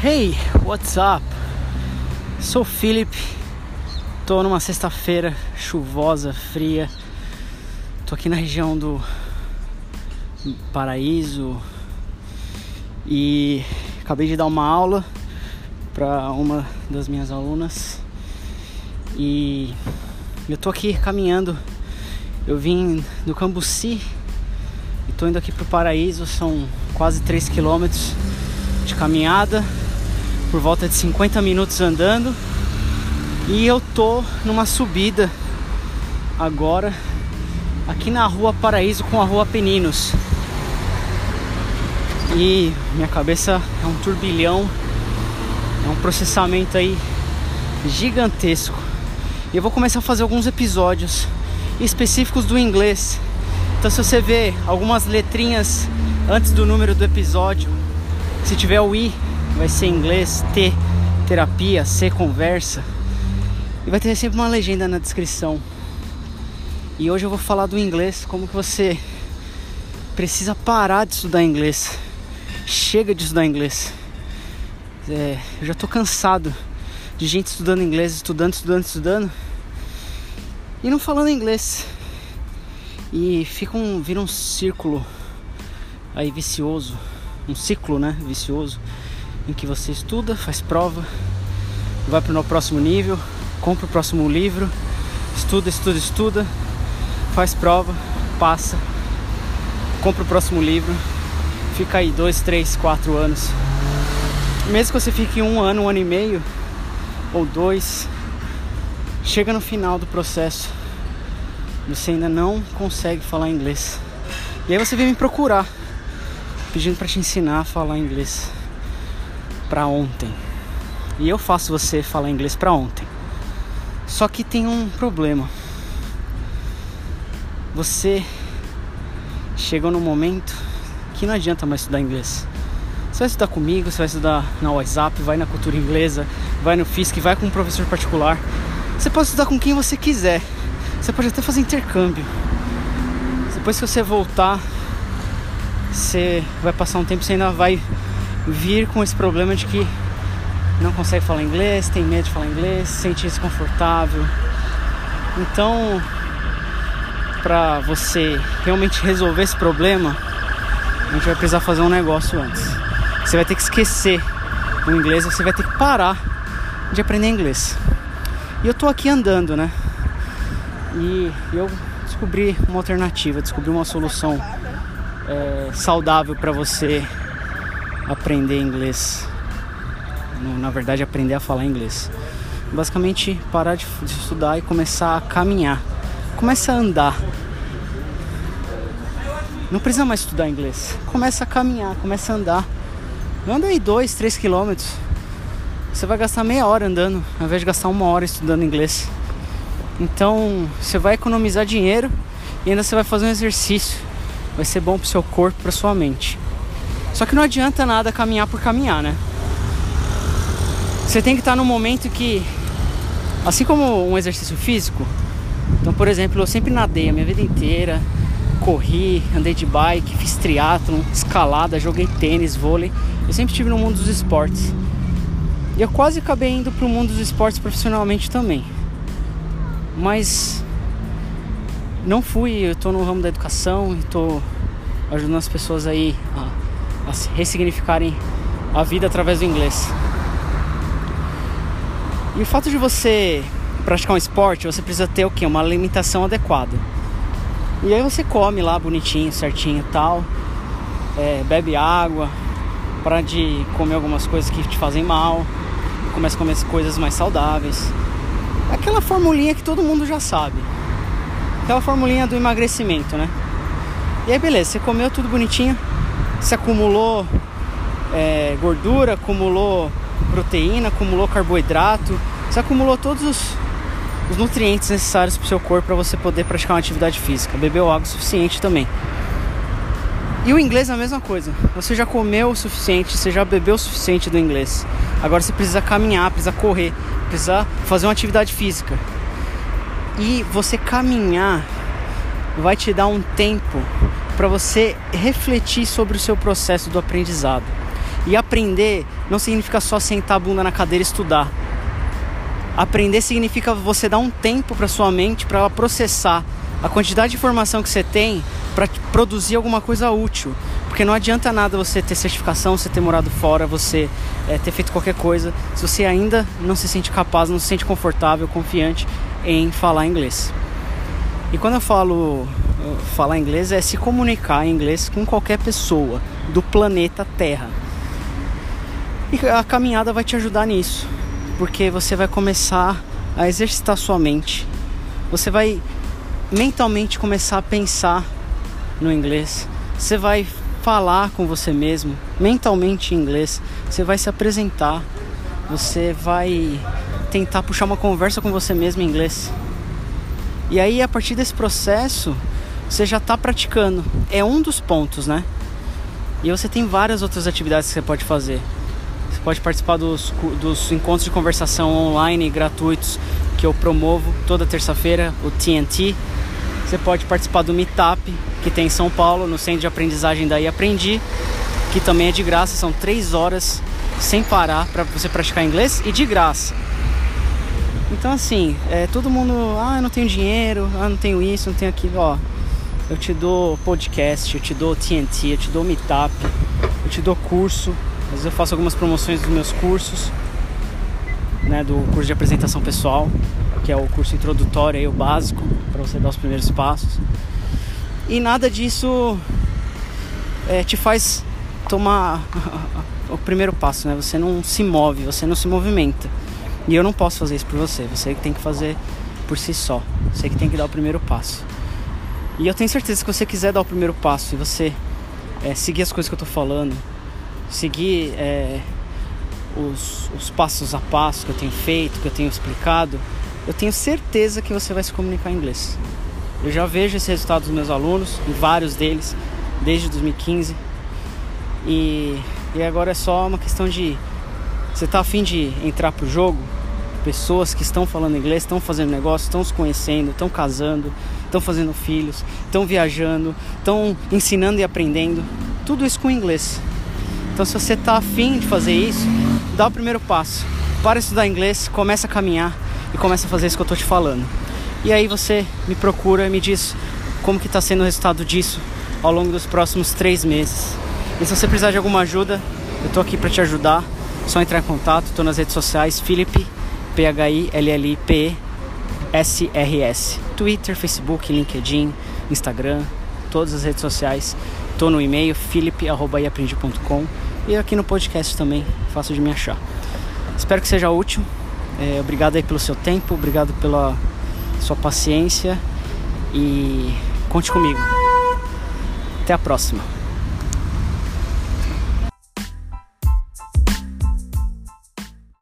Hey, what's up? Sou Philip. Tô numa sexta-feira chuvosa, fria. Tô aqui na região do Paraíso e acabei de dar uma aula para uma das minhas alunas e eu tô aqui caminhando. Eu vim do Cambuci e tô indo aqui pro Paraíso, são quase 3 quilômetros de caminhada, por volta de 50 minutos andando. E eu tô numa subida agora aqui na rua Paraíso com a rua Peninos. E minha cabeça é um turbilhão, é um processamento aí gigantesco. E eu vou começar a fazer alguns episódios específicos do inglês. Então se você vê algumas letrinhas antes do número do episódio, se tiver o I, vai ser inglês, T, terapia, C, conversa. E vai ter sempre uma legenda na descrição. E hoje eu vou falar do inglês, como que você precisa parar de estudar inglês. Chega de estudar inglês. É, eu já tô cansado de gente estudando inglês, estudando, estudando, estudando e não falando inglês. E fica um, vira um círculo aí vicioso, um ciclo, né, vicioso, em que você estuda, faz prova, vai para o próximo nível, compra o próximo livro, estuda, estuda, estuda, faz prova, passa, compra o próximo livro, fica aí dois, três, quatro anos. Mesmo que você fique um ano, um ano e meio ou dois, chega no final do processo, você ainda não consegue falar inglês. E aí você vem me procurar, pedindo para te ensinar a falar inglês para ontem. E eu faço você falar inglês para ontem. Só que tem um problema. Você chegou num momento que não adianta mais estudar inglês. Você vai estudar comigo, você vai estudar na WhatsApp, vai na cultura inglesa, vai no FISC, vai com um professor particular. Você pode estudar com quem você quiser. Você pode até fazer intercâmbio. Depois que você voltar, você vai passar um tempo, você ainda vai vir com esse problema de que não consegue falar inglês, tem medo de falar inglês, se sente desconfortável. Então, para você realmente resolver esse problema, a gente vai precisar fazer um negócio antes. Você vai ter que esquecer o inglês, você vai ter que parar de aprender inglês. E eu tô aqui andando, né? E eu descobri uma alternativa, descobri uma solução é, saudável para você aprender inglês. Na verdade, aprender a falar inglês. Basicamente, parar de, estudar e começar a caminhar. Começa a andar. Não precisa mais estudar inglês. Começa a caminhar, começa a andar. Anda aí dois, três quilômetros. Você vai gastar meia hora andando, ao invés de gastar uma hora estudando inglês. Então, você vai economizar dinheiro e ainda você vai fazer um exercício. Vai ser bom pro seu corpo, pra sua mente. Só que não adianta nada caminhar por caminhar, né? Você tem que estar no momento que, assim como um exercício físico, então, por exemplo, eu sempre nadei a minha vida inteira, corri, andei de bike, fiz triatlon, escalada, joguei tênis, vôlei. Eu sempre estive no mundo dos esportes. E eu quase acabei indo para o mundo dos esportes profissionalmente também. Mas não fui, eu estou no ramo da educação e estou ajudando as pessoas aí a, a ressignificarem a vida através do inglês. E o fato de você praticar um esporte, você precisa ter o que? Uma alimentação adequada. E aí você come lá bonitinho, certinho e tal. É, bebe água, para de comer algumas coisas que te fazem mal. Começa a comer coisas mais saudáveis. Aquela formulinha que todo mundo já sabe. Aquela formulinha do emagrecimento, né? E aí beleza, você comeu tudo bonitinho. Você acumulou é, gordura, acumulou proteína, acumulou carboidrato. Você acumulou todos os os nutrientes necessários para o seu corpo para você poder praticar uma atividade física. Bebeu água suficiente também. E o inglês é a mesma coisa. Você já comeu o suficiente, você já bebeu o suficiente do inglês. Agora você precisa caminhar, precisa correr, precisa fazer uma atividade física. E você caminhar vai te dar um tempo para você refletir sobre o seu processo do aprendizado. E aprender não significa só sentar a bunda na cadeira e estudar. Aprender significa você dar um tempo para sua mente para ela processar a quantidade de informação que você tem para produzir alguma coisa útil. Porque não adianta nada você ter certificação, você ter morado fora, você é, ter feito qualquer coisa, se você ainda não se sente capaz, não se sente confortável, confiante em falar inglês. E quando eu falo falar inglês, é se comunicar em inglês com qualquer pessoa do planeta Terra. E a caminhada vai te ajudar nisso, porque você vai começar a exercitar sua mente. Você vai mentalmente começar a pensar no inglês. Você vai falar com você mesmo mentalmente em inglês. Você vai se apresentar. Você vai tentar puxar uma conversa com você mesmo em inglês. E aí, a partir desse processo, você já está praticando. É um dos pontos, né? E você tem várias outras atividades que você pode fazer. Você pode participar dos, dos encontros de conversação online gratuitos que eu promovo toda terça-feira, o TNT. Você pode participar do Meetup, que tem em São Paulo, no centro de aprendizagem daí Aprendi, que também é de graça, são três horas sem parar para você praticar inglês e de graça. Então assim, é, todo mundo, ah, eu não tenho dinheiro, ah, não tenho isso, não tenho aquilo, ó. Eu te dou podcast, eu te dou TNT, eu te dou Meetup, eu te dou curso. Às vezes eu faço algumas promoções dos meus cursos, né, do curso de apresentação pessoal, que é o curso introdutório aí, o básico, para você dar os primeiros passos. E nada disso é, te faz tomar o primeiro passo, né? Você não se move, você não se movimenta. E eu não posso fazer isso por você. Você que tem que fazer por si só. Você que tem que dar o primeiro passo. E eu tenho certeza que se você quiser dar o primeiro passo e você é, seguir as coisas que eu tô falando, seguir é, os, os passos a passo que eu tenho feito, que eu tenho explicado, eu tenho certeza que você vai se comunicar em inglês. Eu já vejo esse resultado dos meus alunos, em vários deles, desde 2015. E, e agora é só uma questão de você tá afim de entrar pro jogo, pessoas que estão falando inglês, estão fazendo negócio, estão se conhecendo, estão casando, estão fazendo filhos, estão viajando, estão ensinando e aprendendo, tudo isso com inglês. Então, se você está afim de fazer isso, dá o primeiro passo. Para estudar inglês, começa a caminhar e começa a fazer isso que eu estou te falando. E aí você me procura e me diz como que está sendo o resultado disso ao longo dos próximos três meses. E se você precisar de alguma ajuda, eu estou aqui para te ajudar. É só entrar em contato, estou nas redes sociais, Felipe, P-H-I-L-L-I-P SRS. Twitter, Facebook, LinkedIn, Instagram, todas as redes sociais. Estou no e-mail philip.iaprendi.com e aqui no podcast também, fácil de me achar. Espero que seja útil. É, obrigado aí pelo seu tempo, obrigado pela sua paciência e conte comigo. Até a próxima.